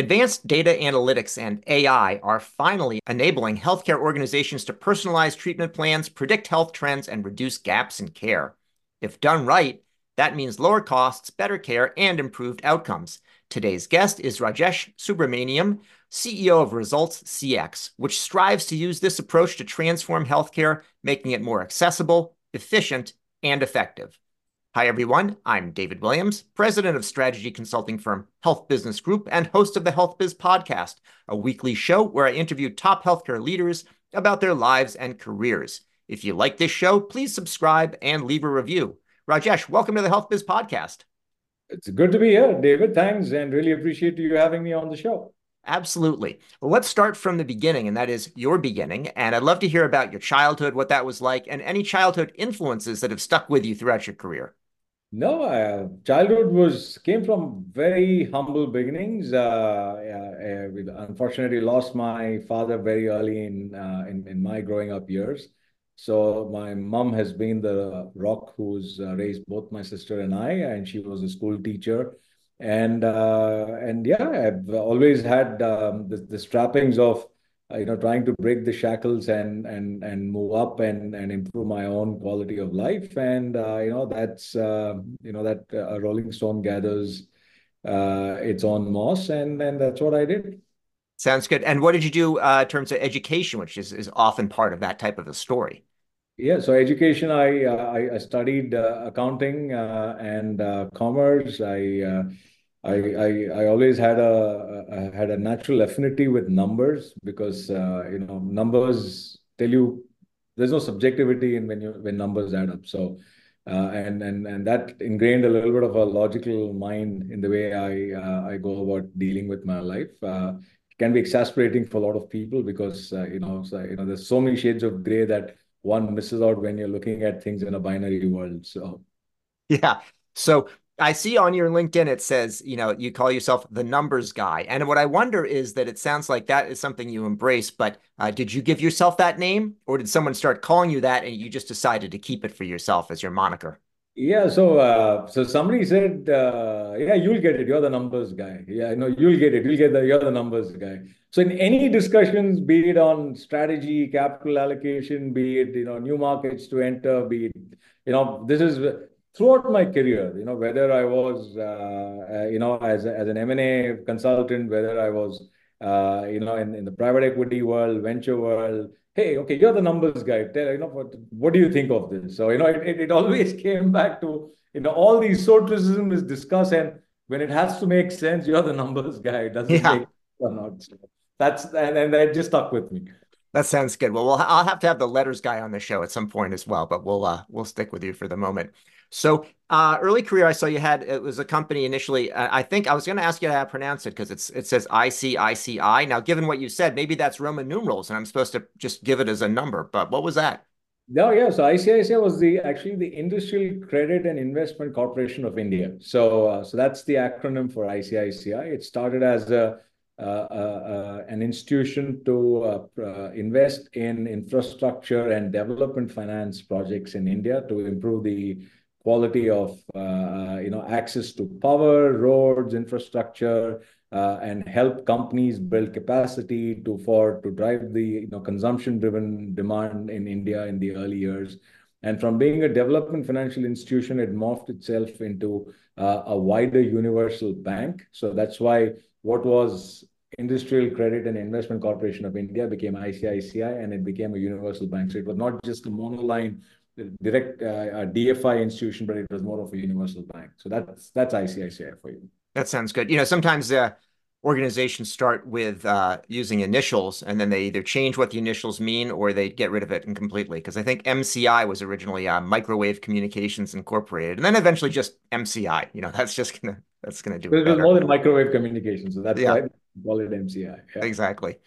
Advanced data analytics and AI are finally enabling healthcare organizations to personalize treatment plans, predict health trends, and reduce gaps in care. If done right, that means lower costs, better care, and improved outcomes. Today's guest is Rajesh Subramaniam, CEO of Results CX, which strives to use this approach to transform healthcare, making it more accessible, efficient, and effective. Hi, everyone. I'm David Williams, president of strategy consulting firm Health Business Group and host of the Health Biz Podcast, a weekly show where I interview top healthcare leaders about their lives and careers. If you like this show, please subscribe and leave a review. Rajesh, welcome to the Health Biz Podcast. It's good to be here, David. Thanks, and really appreciate you having me on the show. Absolutely. Well, let's start from the beginning, and that is your beginning. And I'd love to hear about your childhood, what that was like, and any childhood influences that have stuck with you throughout your career. No, uh, childhood was came from very humble beginnings. Uh, uh, unfortunately, lost my father very early in, uh, in in my growing up years. So my mom has been the rock who's uh, raised both my sister and I, and she was a school teacher. And uh, and yeah, I've always had um, the, the trappings of uh, you know trying to break the shackles and and and move up and and improve my own quality of life. And uh, you know that's uh, you know that uh, a rolling stone gathers uh, its own moss and and that's what i did. Sounds good. And what did you do uh, in terms of education which is, is often part of that type of a story? Yeah so education i I, I, studied accounting and commerce. I I, I, I always had a, a, had a natural affinity with numbers because uh, you know numbers tell you there's no subjectivity in when you when numbers add up. So uh, and and and that ingrained a little bit of a logical mind in the way I uh, I go about dealing with my life. Uh, it can be exasperating for a lot of people because uh, you know so, you know there's so many shades of gray that one misses out when you're looking at things in a binary world. So yeah. So I see on your LinkedIn it says, you know, you call yourself the numbers guy. And what I wonder is that it sounds like that is something you embrace, but uh, did you give yourself that name or did someone start calling you that and you just decided to keep it for yourself as your moniker? Yeah, so uh, so somebody said, uh, yeah, you'll get it. You're the numbers guy. Yeah, no, you'll get it. You'll get the you're the numbers guy. So in any discussions, be it on strategy, capital allocation, be it you know new markets to enter, be it you know this is throughout my career, you know, whether I was, uh, uh, you know, as, as an M&A consultant, whether I was, uh, you know, in, in the private equity world, venture world, hey, okay, you're the numbers guy. Tell, you know, what, what do you think of this? So, you know, it, it, it always came back to, you know, all these sortism is discussed. And when it has to make sense, you're the numbers guy. It doesn't yeah. make or not. So that's, and, and that just stuck with me. That sounds good. Well, well, I'll have to have the letters guy on the show at some point as well, but we'll uh, we'll stick with you for the moment. So uh, early career, I saw you had it was a company initially. Uh, I think I was going to ask you how to pronounce it because it's it says ICICI. Now, given what you said, maybe that's Roman numerals, and I'm supposed to just give it as a number. But what was that? No, yeah. So ICICI was the actually the Industrial Credit and Investment Corporation of India. So uh, so that's the acronym for ICICI. It started as a Uh, uh, uh, an institution to invest in infrastructure and development finance projects in India to improve the quality of you know access to power, roads, infrastructure, and help companies build capacity to for to drive the you know consumption-driven demand in India in the early years. And from being a development financial institution, it morphed itself into uh, a wider universal bank. So that's why what was Industrial Credit and Investment Corporation of India became ICICI, and it became a universal bank. So it was not just a monoline direct uh, DFI institution, but it was more of a universal bank. So that's that's ICICI for you. That sounds good. You know, sometimes uh, organizations start with uh, using initials, and then they either change what the initials mean or they get rid of it completely. Because I think MCI was originally uh, Microwave Communications Incorporated, and then eventually just MCI. You know, that's just gonna that's gonna do it. It was more than microwave communication. so that's yeah. why call it MCI. Yeah. Exactly.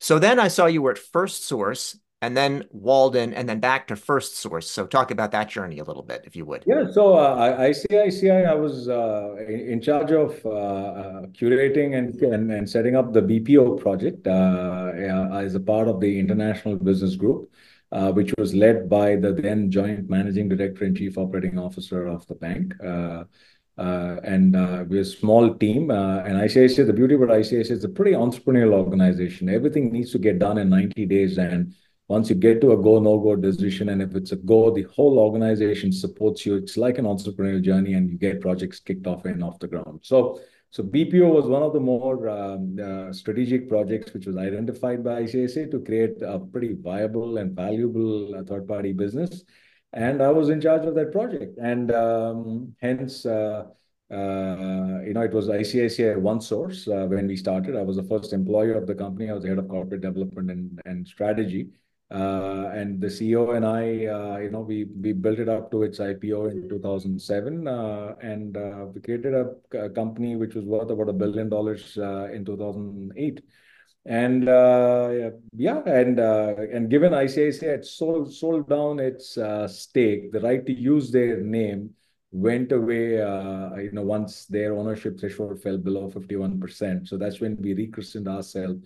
So then I saw you were at Firstsource, and then Walden, and then back to First Source. So talk about that journey a little bit, if you would. Yeah. So uh, ICICI, I was uh, in charge of uh, uh, curating and, and, and setting up the BPO project uh, as a part of the International Business Group, uh, which was led by the then joint managing director and chief operating officer of the bank. Uh, and uh, we're a small team. Uh, and ICICI, the beauty about ICICI is a pretty entrepreneurial organization. Everything needs to get done in 90 days. And once you get to a go, no-go decision, and if it's a go, the whole organization supports you. It's like an entrepreneurial journey, and you get projects kicked off and off the ground. So BPO was one of the more um, strategic projects which was identified by ICICI to create a pretty viable and valuable third-party business. And I was in charge of that project. And um, hence, uh, uh, you know, it was ICICI OneSource uh, when we started. I was the first employee of the company. I was the head of corporate development and and strategy. Uh, and the CEO and I, uh, you know, we we built it up to its IPO in 2007. And we created a company which was worth about a $1 billion in 2008. And uh, yeah, and uh, given ICICI had sold down its uh, stake, the right to use their name went away once their ownership threshold fell below 51%. So that's when we rechristened ourselves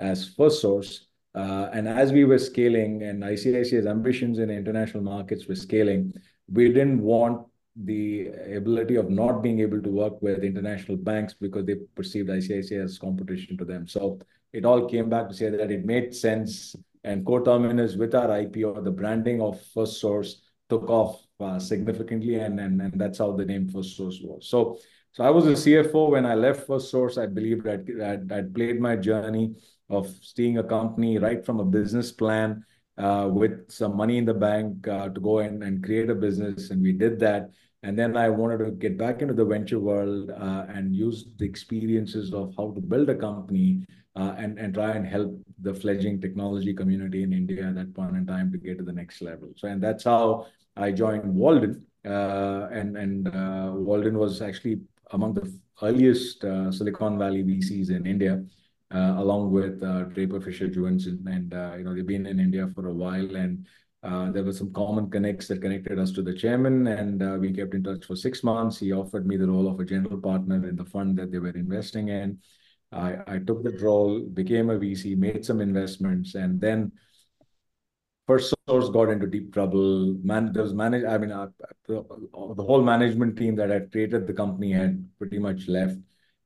as First Firstsource. And as we were scaling and ICICI's ambitions in international markets were scaling, we didn't want the ability of not being able to work with international banks because they perceived ICICI as competition to them. So it all came back to say that it made sense. And co-terminus with our IPO, the branding of Firstsource took off uh, significantly. And and and that's how the name Firstsource was. So so I was a CFO when I left Firstsource. I believe that I'd played my journey of seeing a company right from a business plan uh, with some money in the bank uh, to go and create a business. And we did that. And then I wanted to get back into the venture world and use the experiences of how to build a company Uh, and and try and help the fledgling technology community in India at that point in time to get to the next level. So, and that's how I joined Walden. Uh, and and uh, Walden was actually among the earliest Silicon Valley VCs in India, along with Draper Fisher Jurvetson. And you know they've been in India for a while. And there were some common connects that connected us to the chairman. And we kept in touch for six months. He offered me the role of a general partner in the fund that they were investing in. I I took the role, became a VC, made some investments. And then first source got into deep trouble. Man, there was manage. I mean, uh, uh, the whole management team that had created the company had pretty much left.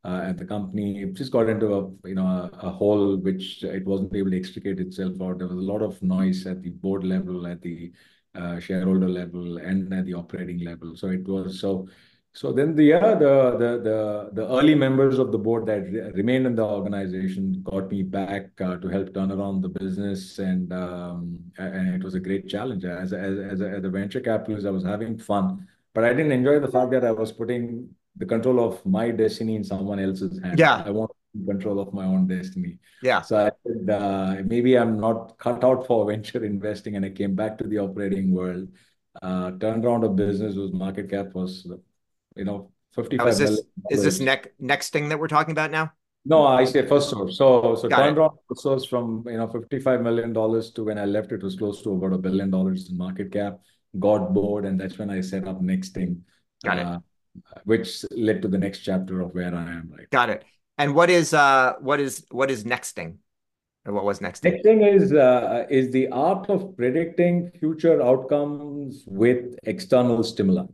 Uh, and the company It just got into a hole which it wasn't able to extricate itself out. There was a lot of noise at the board level, at the shareholder level, and at the operating level. So it was so then the other the the the early members of the board that remained in the organization got me back uh, to help turn around the business. And um, and it was a great challenge. As as, as, a venture capitalist, I was having fun. But I didn't enjoy the fact that I was putting the control of my destiny in someone else's hands. Yeah. I want control of my own destiny. Yeah. So I said, uh, maybe I'm not cut out for venture investing. And I came back to the operating world, uh, turned around a business whose market cap was $55 million. Is this next next thing that we're talking about now? No, I say Firstsource. So so turned around Firstsource from you know $55 million to when I left, it was close to about a $1 billion in market cap. Got bored. And that's when I set up next Nexting, which led to the next chapter of where I am right. Got it. And what is uh what is what is Nexting? Or what was next? Next thing is uh, is the art of predicting future outcomes with external stimuli.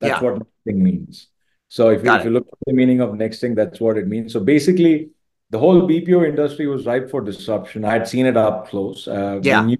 That's what Means. So if you look at the meaning of Nexting, that's what it means. So basically, the whole BPO industry was ripe for disruption. I had seen it up close. Uh, we knew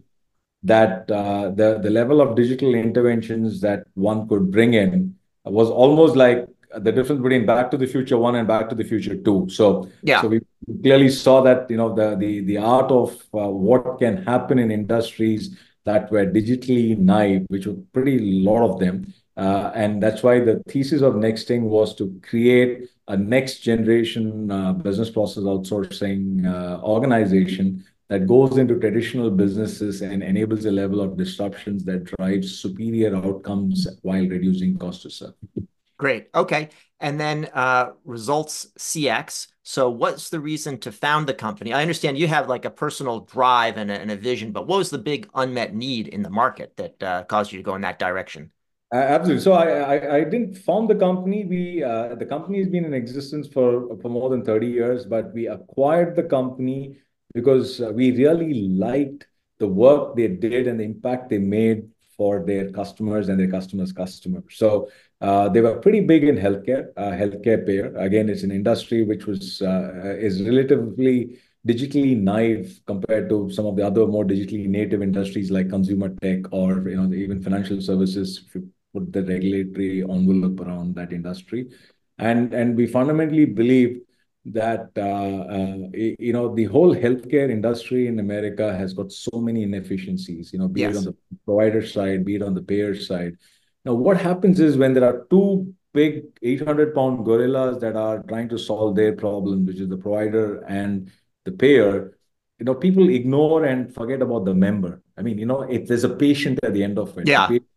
that uh, the the level of digital interventions that one could bring in was almost like the difference between Back to the Future 1 and Back to the Future 2. So yeah. So we clearly saw that you know the the the art of uh, what can happen in industries that were digitally naive, which were pretty a lot of them. Uh, and that's why the thesis of Nexting was to create a next-generation uh, business process outsourcing uh, organization that goes into traditional businesses and enables a level of disruptions that drives superior outcomes while reducing cost to serve. Great. Okay. And then ResultsCX. So what's the reason to found the company? I understand you have like a personal drive and a vision, but what was the big unmet need in the market that caused you to go in that direction? Uh, absolutely. So I didn't found the company. Uh, the company has been in existence for more than 30 years, but we acquired the company because uh, we really liked the work they did and the impact they made for their customers and their customers' customers. So they were pretty big in healthcare, healthcare payer. Again, it's an industry which is relatively digitally naive compared to some of the other more digitally native industries like consumer tech or even financial services, if you put the regulatory envelope around that industry. And we fundamentally believe that uh, uh, the whole healthcare industry in America has got so many inefficiencies, be it on the provider side, be it on the payer side. Now, what happens is when there are two big 800-pound gorillas that are trying to solve their problem, which is the provider and the payer, people ignore and forget about the member. I mean, you know, if there's a patient at the end of it. The patient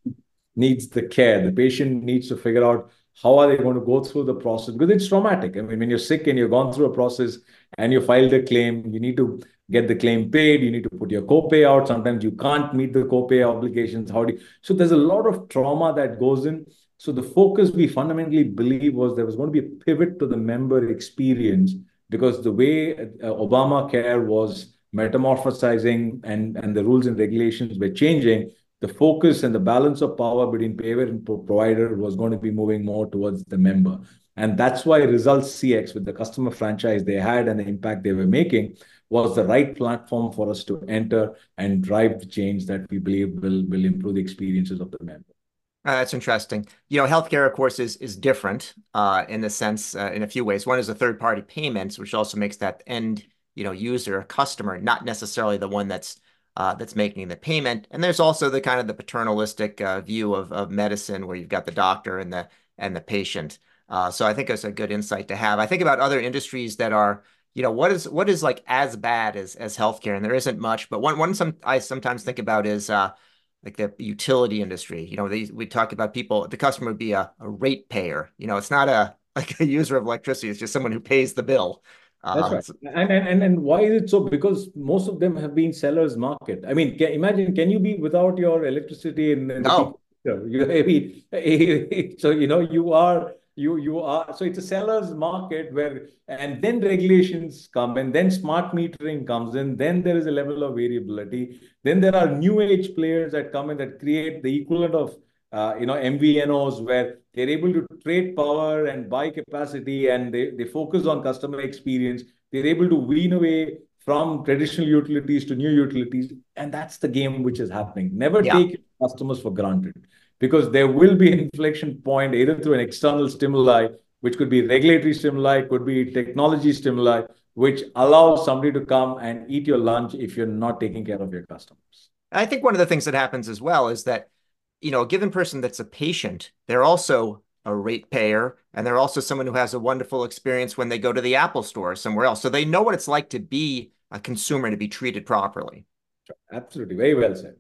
needs the care. The patient needs to figure out how are they going to go through the process because it's traumatic. I mean, when you're sick and you've gone through a process and you filed a claim, you need to get the claim paid. You need to put your copay out. Sometimes you can't meet the copay obligations. How do So there's a lot of trauma that goes in. So the focus we fundamentally believe was there was going to be a pivot to the member experience because the way uh, Obamacare was metamorphosing and the rules and regulations were changing, the focus and the balance of power between payer and provider was going to be moving more towards the member. And that's why Results CX, with the customer franchise they had and the impact they were making, was the right platform for us to enter and drive the change that we believe will will improve the experiences of the member. Uh, that's interesting. You know, healthcare, of course, is is different uh, in the sense uh, in a few ways. One is the third-party payments, which also makes that end you know user, customer, not necessarily the one that's Uh, making the payment. And there's also the kind of the paternalistic uh, view of of medicine where you've got the doctor and the and the patient. Uh, so I think it's a good insight to have. I think about other industries that are you know, what is what is like as bad as as healthcare? And there isn't much. But one one some I sometimes think about is like the utility industry. You know, they, we talk about people, the customer would be a a rate payer. You know, it's not a like a user of electricity. It's just someone who pays the bill. That's um, right. And and and why is it so? Because most of them have been seller's market. I mean, imagine, can you be without your electricity in the future? Eh, so you know you are you you are so it's a seller's market where and then regulations come and then smart metering comes in. Then there is a level of variability. Then there are new age players that come in that create the equivalent of Uh, MVNOs where they're able to trade power and buy capacity and they focus on customer experience. They're able to wean away from traditional utilities to new utilities. And that's the game which is happening. Never take customers for granted because there will be an inflection point either through an external stimuli, which could be regulatory stimuli, could be technology stimuli, which allows somebody to come and eat your lunch if you're not taking care of your customers. I think one of the things that happens as well is that a given person that's a patient, they're also a rate payer, and they're also someone who has a wonderful experience when they go to the Apple Store or somewhere else. So they know what it's like to be a consumer to be treated properly. Absolutely. Very well said.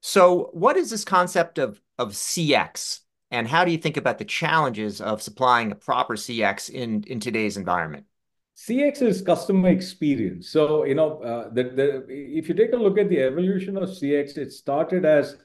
So what is this concept of CX? And how do you think about the challenges of supplying a proper CX in in today's environment? CX is customer experience. So you know, uh, that if you take a look at the evolution of CX, it started as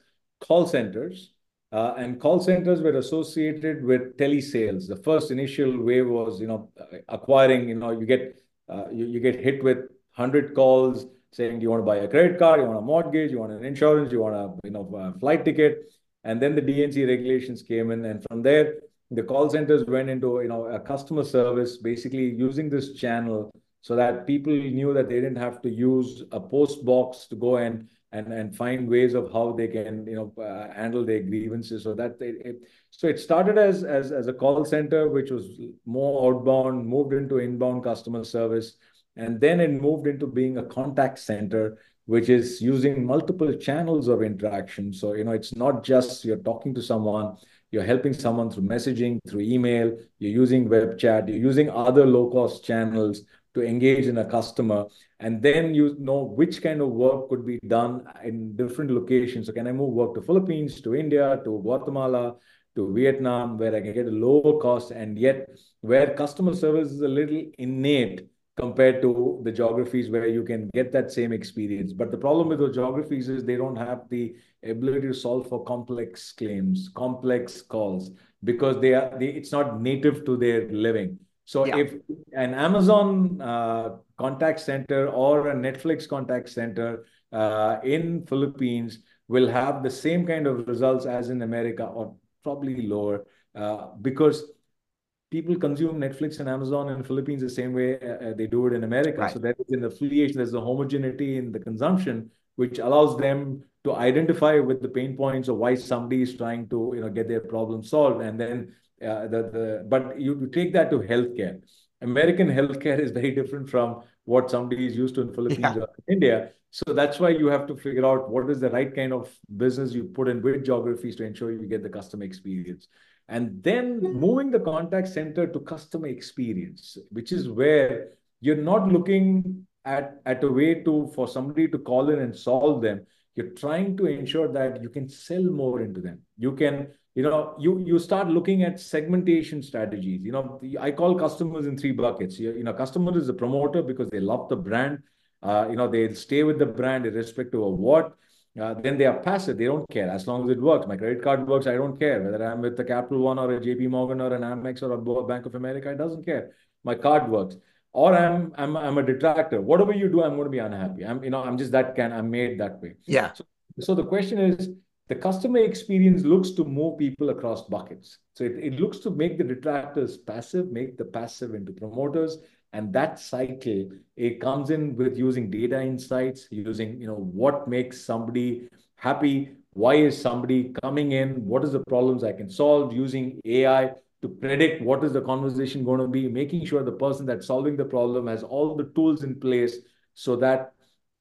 call centers. And call centers were associated with telesales. The first initial wave was you know, acquiring. You know, you get uh, you, you get hit with 100 calls saying, "Do you want to buy a credit card? You want a mortgage? You want an insurance? You want a you know flight ticket?" And then the D&C regulations came in. And from there, the call centers went into you know, a customer service, basically using this channel so that people knew that they didn't have to use a post box to go and find ways of how they can you know uh, handle their grievances. So that it so it started as as a call center, which was more outbound, moved into inbound customer service. And then it moved into being a contact center, which is using multiple channels of interaction. So you know it's not just you're talking to someone, you're helping someone through messaging, through email, you're using web chat, you're using other low-cost channels to engage in a customer. And then you know which kind of work could be done in different locations. So can I move work to Philippines, to India, to Guatemala, to Vietnam, where I can get a lower cost and yet where customer service is a little innate compared to the geographies where you can get that same experience. But the problem with those geographies is they don't have the ability to solve for complex claims, complex calls because they are they, it's not native to their living. So if an Amazon contact center or a Netflix contact center in Philippines will have the same kind of results as in America or probably lower uh, because people consume Netflix and Amazon in the Philippines the same way uh, uh, they do it in America. Right. So there is an affiliation, there's a homogeneity in the consumption, which allows them to identify with the pain points of why somebody is trying to you know get their problem solved. And then uh, the, the but you, you take that to healthcare. American healthcare is very different from what somebody is used to in Philippines yeah. or India. So that's why you have to figure out what is the right kind of business you put in with geographies to ensure you get the customer experience. And then hmm. moving the contact center to customer experience, which is where you're not looking at, at a way to for somebody to call in and solve them. You're trying to ensure that you can sell more into them. You can, you know, you you start looking at segmentation strategies. You know, I call customers in three buckets. You, you know, customer is a promoter because they love the brand. Uh, you know, they stay with the brand irrespective of what. Uh, then they are passive. They don't care as long as it works. My credit card works. I don't care whether I'm with the Capital One or a JP Morgan or an Amex or a Bank of America. It doesn't care. My card works. Or I'm I'm I'm a detractor. Whatever you do, I'm going to be unhappy. I'm you know I'm just that can I'm made that way. Yeah. So, so the question is, the customer experience looks to move people across buckets. So it, it looks to make the detractors passive, make the passive into promoters, and that cycle it comes in with using data insights using you know what makes somebody happy why is somebody coming in what is the problems i can solve using ai to predict what is the conversation going to be making sure the person that's solving the problem has all the tools in place so that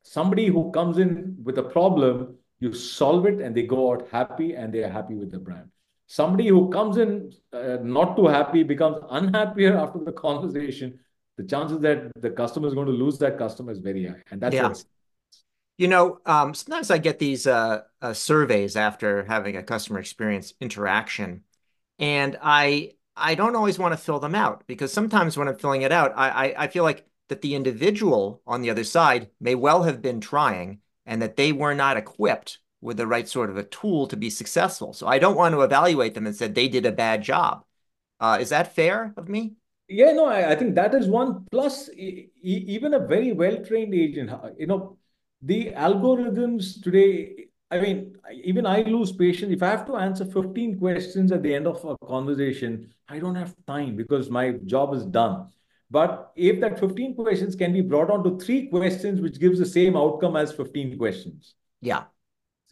somebody who comes in with a problem you solve it and they go out happy and they are happy with the brand somebody who comes in uh, not too happy becomes unhappier after the conversation the chances that the customer is going to lose that customer is very high. And that's yeah. You know, um, sometimes I get these uh, uh, surveys after having a customer experience interaction, and I I don't always want to fill them out because sometimes when I'm filling it out, I, I, I feel like that the individual on the other side may well have been trying and that they were not equipped with the right sort of a tool to be successful. So I don't want to evaluate them and said they did a bad job. Uh, is that fair of me? Yeah, no, I, I think that is one. Plus, e even a very well-trained agent, you know, the algorithms today, I mean, even I lose patience. If I have to answer 15 questions at the end of a conversation, I don't have time because my job is done. But if that 15 questions can be brought on to three questions, which gives the same outcome as 15 questions. Yeah.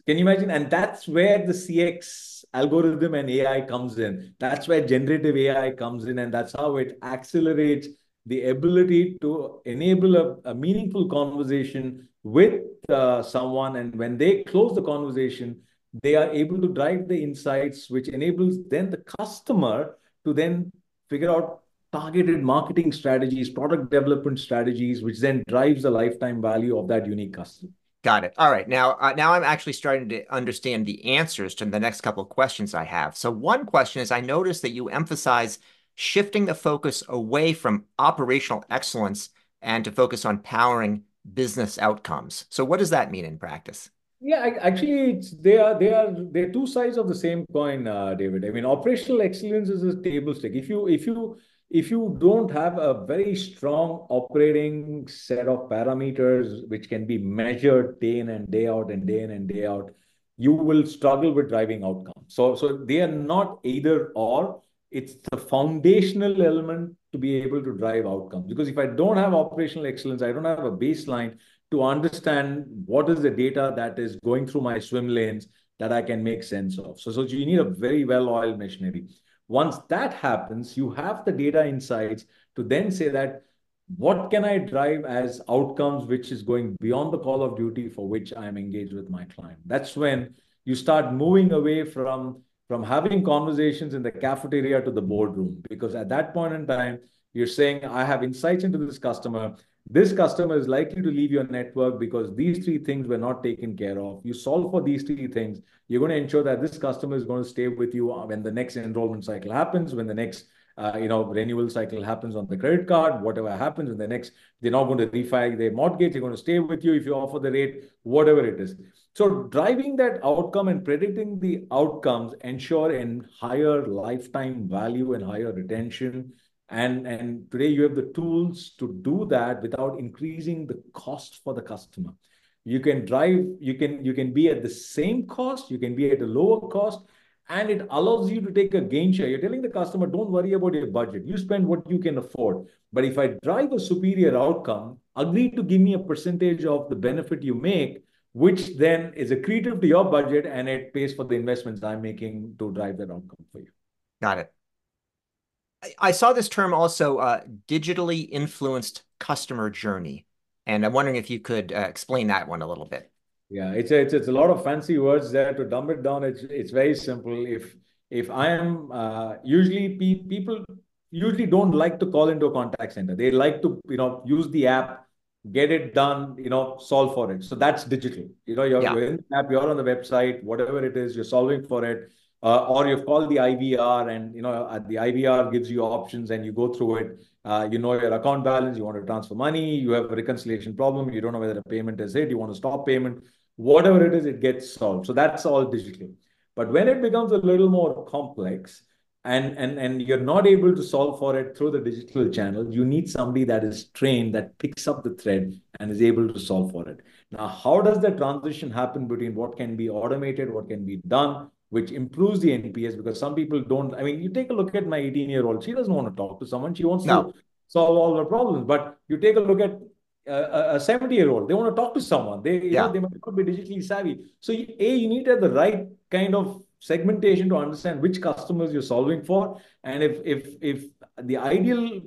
Can you imagine? And that's where the CX algorithm and AI comes in. That's where generative AI comes in, and that's how it accelerates the ability to enable a, a meaningful conversation with uh, someone. And when they close the conversation, they are able to drive the insights, which enables then the customer to then figure out targeted marketing strategies, product development strategies, which then drives the lifetime value of that unique customer. Got it. All right. Now, uh, now I'm actually starting to understand the answers to the next couple of questions I have. So one question is, I noticed that you emphasize shifting the focus away from operational excellence and to focus on powering business outcomes. So what does that mean in practice? Yeah, actually, it's they are they are they're two sides of the same coin, uh, David. I mean, operational excellence is a table stake. If you if you if you don't have a very strong operating set of parameters which can be measured day in and day out and day in and day out, you will struggle with driving outcomes. So, so they are not either or. It's the foundational element to be able to drive outcomes. Because if I don't have operational excellence, I don't have a baseline to understand what is the data that is going through my swim lanes that I can make sense of. So, so you need a very well-oiled machinery. Once that happens, you have the data insights to then say that what can I drive as outcomes which is going beyond the call of duty for which I'm engaged with my client. That's when you start moving away from from having conversations in the cafeteria to the boardroom because at that point in time you're saying i have insights into this customer this customer is likely to leave your network because these three things were not taken care of. You solve for these three things. You're going to ensure that this customer is going to stay with you when the next enrollment cycle happens, when the next uh, you know renewal cycle happens on the credit card, whatever happens in the next, they're not going to refi their mortgage. They're going to stay with you if you offer the rate, whatever it is. So driving that outcome and predicting the outcomes ensure in higher lifetime value and higher retention and, and today you have the tools to do that without increasing the cost for the customer. You can drive, you can you can be at the same cost, you can be at a lower cost, and it allows you to take a gain share. You're telling the customer, don't worry about your budget. You spend what you can afford. But if I drive a superior outcome, agree to give me a percentage of the benefit you make, which then is accretive to your budget and it pays for the investments I'm making to drive that outcome for you. Got it. I saw this term also, uh, digitally influenced customer journey. And I'm wondering if you could uh, explain that one a little bit. Yeah, it's a, it's, it's a lot of fancy words there. To dumb it down, it's it's very simple. If if I am uh, usually pe- people usually don't like to call into a contact center. They like to you know use the app, get it done, you know, solve for it. So that's digital. You know, you're, yeah. you're in the app, you're on the website, whatever it is, you're solving for it uh, or you've called the IVR and you know the IVR gives you options and you go through it. Uh, you know your account balance, you want to transfer money, you have a reconciliation problem, you don't know whether a payment is hit, you want to stop payment, whatever it is, it gets solved. So that's all digital. But when it becomes a little more complex and and and you're not able to solve for it through the digital channel, you need somebody that is trained that picks up the thread and is able to solve for it. Now, how does the transition happen between what can be automated, what can be done, which improves the NPS because some people don't. I mean, you take a look at my 18 year old, she doesn't want to talk to someone, she wants no. to solve all her problems. But you take a look at uh, uh, a 70 year old, they want to talk to someone, they, yeah. Know, they might not be digitally savvy. So, A, you need to have the right kind of segmentation to understand which customers you're solving for. And if if if the ideal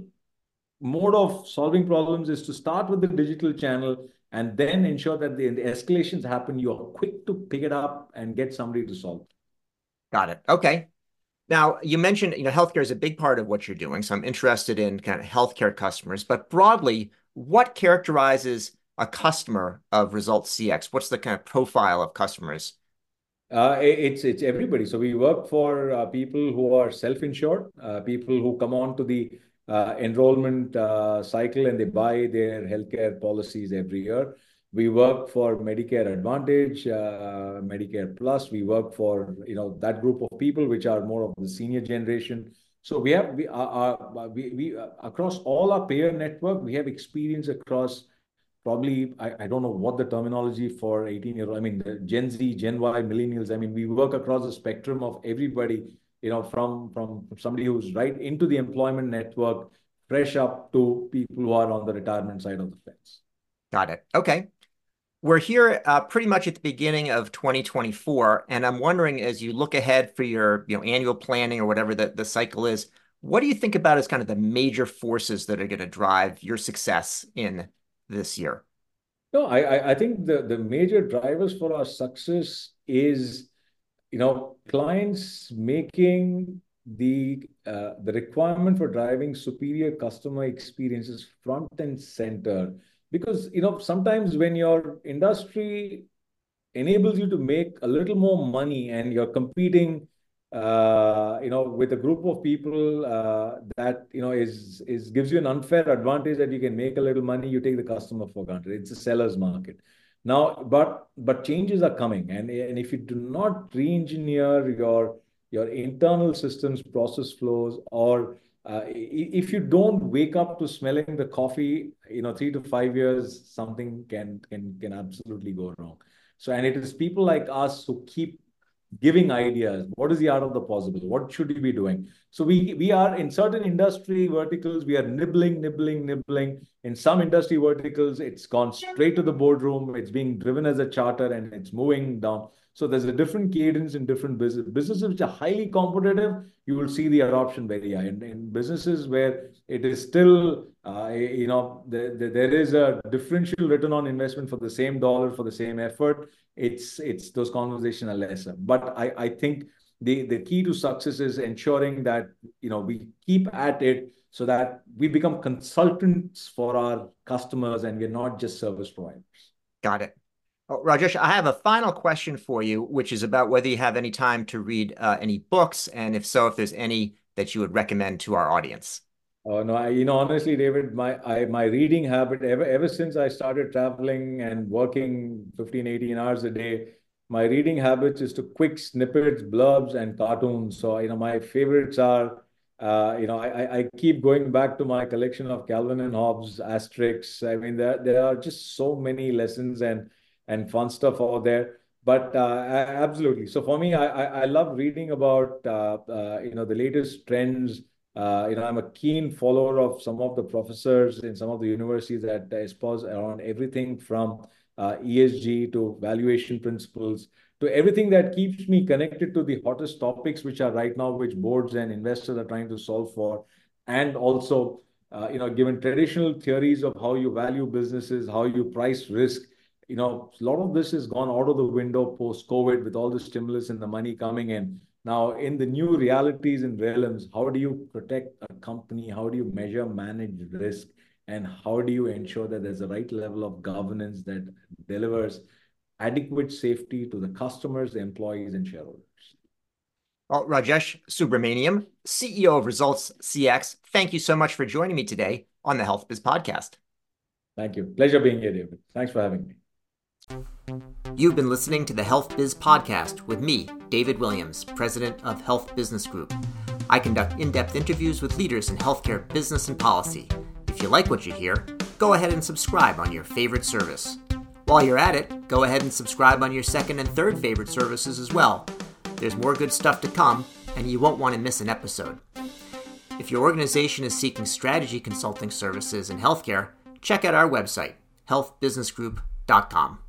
mode of solving problems is to start with the digital channel and then ensure that the, the escalations happen, you are quick to pick it up and get somebody to solve. Got it. Okay. Now, you mentioned, you know, healthcare is a big part of what you're doing. So I'm interested in kind of healthcare customers, but broadly, what characterizes a customer of Results CX? What's the kind of profile of customers? Uh, it's it's everybody. So we work for uh, people who are self-insured, uh, people who come on to the enrollment cycle and they buy their healthcare policies every year. We work for Medicare Advantage, uh, Medicare Plus. We work for you know that group of people which are more of the senior generation. So we have we are we, we uh, across all our payer network we have experience across probably I, I don't know what the terminology for 18 year old I mean Gen Z, Gen Y, millennials. I mean we work across the spectrum of everybody. You know from from somebody who's right into the employment network, fresh up to people who are on the retirement side of the fence. Got it. Okay. We're here uh, pretty much at the beginning of 2024, and I'm wondering, as you look ahead for your you know annual planning or whatever the, the cycle is, what do you think about as kind of the major forces that are going to drive your success in this year? No, I I think the the major drivers for our success is, you know, clients making the uh, the requirement for driving superior customer experiences front and center because you know sometimes when your industry enables you to make a little more money and you're competing uh, you know with a group of people uh, that you know is is gives you an unfair advantage that you can make a little money you take the customer for granted. It's a seller's market. Now but but changes are coming. And and if you do not re-engineer your your internal systems process flows or uh, if you don't wake up to smelling the coffee, you know, three to five years, something can can can absolutely go wrong. So, and it is people like us who keep giving ideas. What is the art of the possible? What should you be doing? So we we are in certain industry verticals, we are nibbling, nibbling, nibbling. In some industry verticals, it's gone straight to the boardroom. It's being driven as a charter and it's moving down. So there's a different cadence in different business. Businesses which are highly competitive, you will see the adoption very high. And in businesses where it is still, you know, the, the, there is a differential return on investment for the same dollar for the same effort. It's it's those conversations are lesser. But I I think the the key to success is ensuring that you know we keep at it so that we become consultants for our customers and we're not just service providers. Got it. Oh, Rajesh, I have a final question for you, which is about whether you have any time to read uh, any books, and if so, if there's any that you would recommend to our audience. Oh no, I, you know, honestly, David, my I, my reading habit ever ever since I started traveling and working 15, 18 hours a day, my reading habits is to quick snippets, blurbs, and cartoons. So you know, my favorites are. Uh, you know, I, I keep going back to my collection of Calvin and Hobbes, Asterix. I mean, there, there are just so many lessons and and fun stuff out there. But uh, absolutely. So for me, I, I, I love reading about uh, uh, you know the latest trends. Uh, you know, I'm a keen follower of some of the professors in some of the universities that espouse around everything from uh, ESG to valuation principles to everything that keeps me connected to the hottest topics which are right now, which boards and investors are trying to solve for, and also uh, you know, given traditional theories of how you value businesses, how you price risk, you know, a lot of this has gone out of the window post-COVID with all the stimulus and the money coming in. Now, in the new realities and realms, how do you protect a company? How do you measure, manage risk? And how do you ensure that there's the right level of governance that delivers adequate safety to the customers, the employees, and shareholders? Well, Rajesh Subramaniam, CEO of Results CX, thank you so much for joining me today on the Health Biz Podcast. Thank you. Pleasure being here, David. Thanks for having me. You've been listening to the Health Biz Podcast with me, David Williams, President of Health Business Group. I conduct in depth interviews with leaders in healthcare business and policy. If you like what you hear, go ahead and subscribe on your favorite service. While you're at it, go ahead and subscribe on your second and third favorite services as well. There's more good stuff to come, and you won't want to miss an episode. If your organization is seeking strategy consulting services in healthcare, check out our website, healthbusinessgroup.com.